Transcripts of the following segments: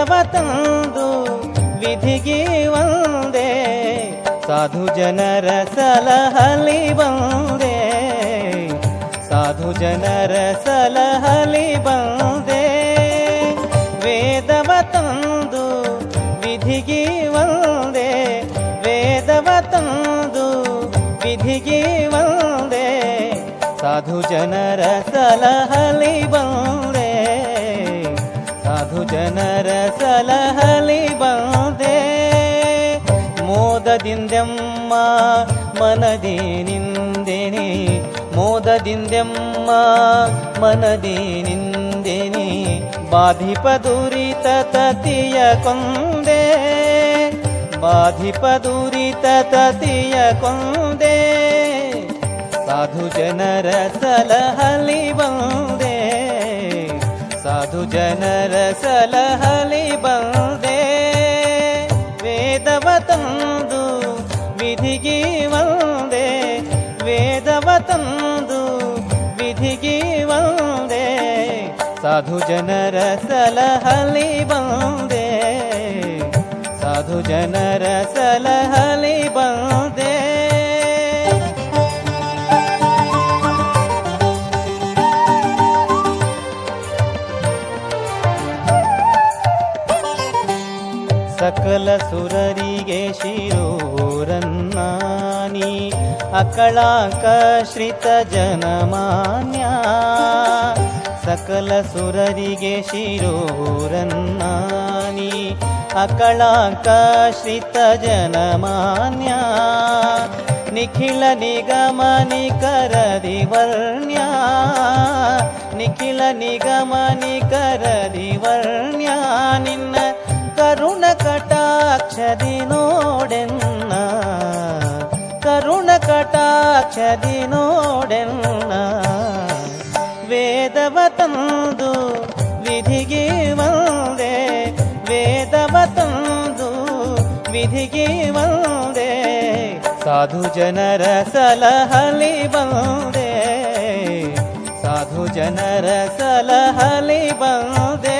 ತಂದು ವಿಧಿಗೆ ಒಂದೇ ಸಾಧು ಜನರ ಸಲಹಲಿ ಬಂದೆ ಸಾಧು ಜನರ ಸಲಹಲಿ ಬಂದೆ ವೇದವ ತಂದು ವಿಧಿಗೆ ಒಂದೇ ವೇದವ ತಂದು ವಿಧಿಗೆ ಒಂದೇ ಸಾಧು ಜನರ ಸಲಹಲಿ ಬಂದೆ ಸಾಧು ಜನರ ಸಲಹಲಿ ಬಂದೆ ಮೋದದಿಂದೆಮ್ಮ ಮನದಿ ನಿಂದೆನೆ ಮೋದದಿಂದೆಮ್ಮ ಮನದಿ ನಿಂದೆನೆ ಬಾಧಿಪ ದುರಿತ ತತಿಯ ಕೊಂದೆ ಬಾಧಿಪ ದುರಿತ ತತಿಯ ಕೊಂದೆ ಸಾಧು ಜನರ ಸಲಹಲಿ ಬಂದೆ साधु बन्दे वेदवतन्दु वेदवतनन्दु वन्दे। वेदवतन्दु दु वन्दे। साधु बन्दे साधु बन्दे ಸಕಲ ಸುರರಿಗೆ ಶಿರೋರನ್ನಾನಿ. ಅಕಳಾಕಶ್ರಿತ ಜನಮಾನ್ಯ. ಸಕಲ ಸುರರಿಗೆ ಶಿರೋರನ್ನಾನಿ. ಅಕಳಾಕಶ್ರಿತ ಜನಮಾನ್ಯ. ನಿಖಿಲ ನಿಗಮ ನಿಕರದಿ ವರ್ಣ್ಯ. ನಿಖಿಲ ನಿಗಮ ನಿಕರದಿ ವರ್ಣ್ಯ. ನಿನ್ನ ಕರುಣ ಕಟಾಕ್ಷದಿ ನೋಡೆನ್ನ, ಕರುಣ ಕಟಾಕ್ಷದಿ ನೋಡೆನ್ನ ವೇದವ ತಂದು ವಿಧಿಗೆ ಒಂದೇ ವೇದವ ತಂದು ವಿಧಿಗೆ ಒಂದೇ ಸಾಧು ಜನರ ಸಲಹಲಿ ಬಂದೆ, ಸಾಧು ಜನರ ಸಲಹಲಿ ಬಂದೆ.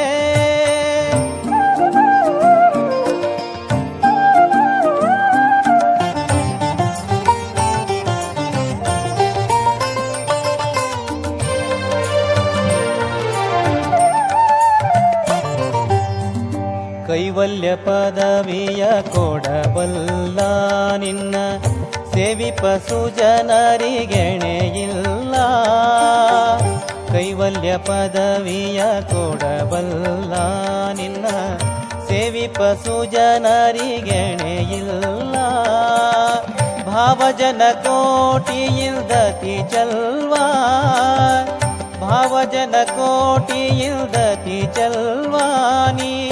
ಕೈವಲ್ಯ ಪದವಿಯ ಕೊಡಬಲ್ಲ ನಿನ್ನ ಸೇವಿಪ ಸುಜನರಿಗೆಣೆಯಿಲ್ಲ. ಕೈವಲ್ಯ ಪದವಿಯ ಕೊಡಬಲ್ಲ ನಿನ್ನ ಸೇವಿಪ ಸುಜನರಿಗೆಣೆಯಿಲ್ಲ. ಭಾವಜನ ಕೋಟಿಯಿಲ್ದತಿ ಚಲ್ವಾ. ಭಾವಜನ ಕೋಟಿಯಿಲ್ದತಿ ಚಲ್ವಾನಿ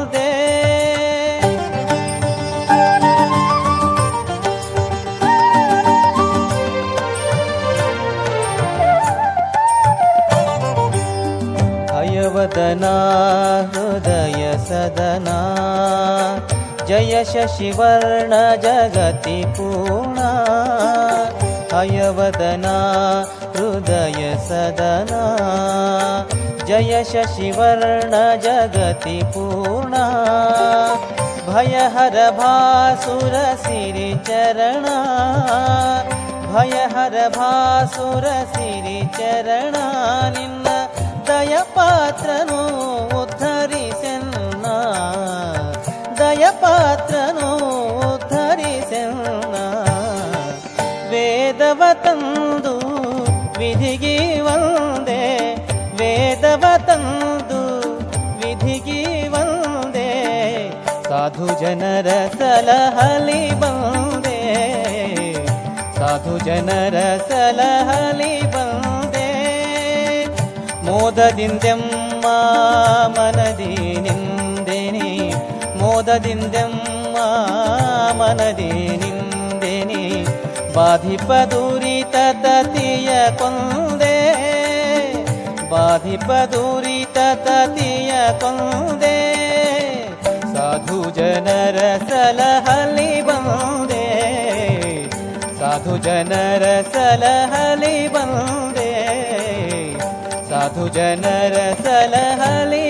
हृदय सदना। जय शशिवर्ण जगति पूर्णा। हयवदना हृदय सदना। जय शशिवर्ण जगति पूर्णा। भयहर भय हरभासुरसिरिचरणा भय हरभासुरसिरिचरणानि దయపాత్రను पात्र దయపాత్రను धना వేదవతందు విధిగి వందే వేదవతందు విధిగి వందే సాధు జనర సలహలి వందే సాధు జనర సలహలి न्द्यं मामनदिनिन्दनि मोददिन्द्यं मामनदिनिन्देनि बाधिपदुरि कुन्दे बाधिपदुरि तये साधु जनरसलहलिबे साधु जनरसलहलिबे साधु ुजनरसली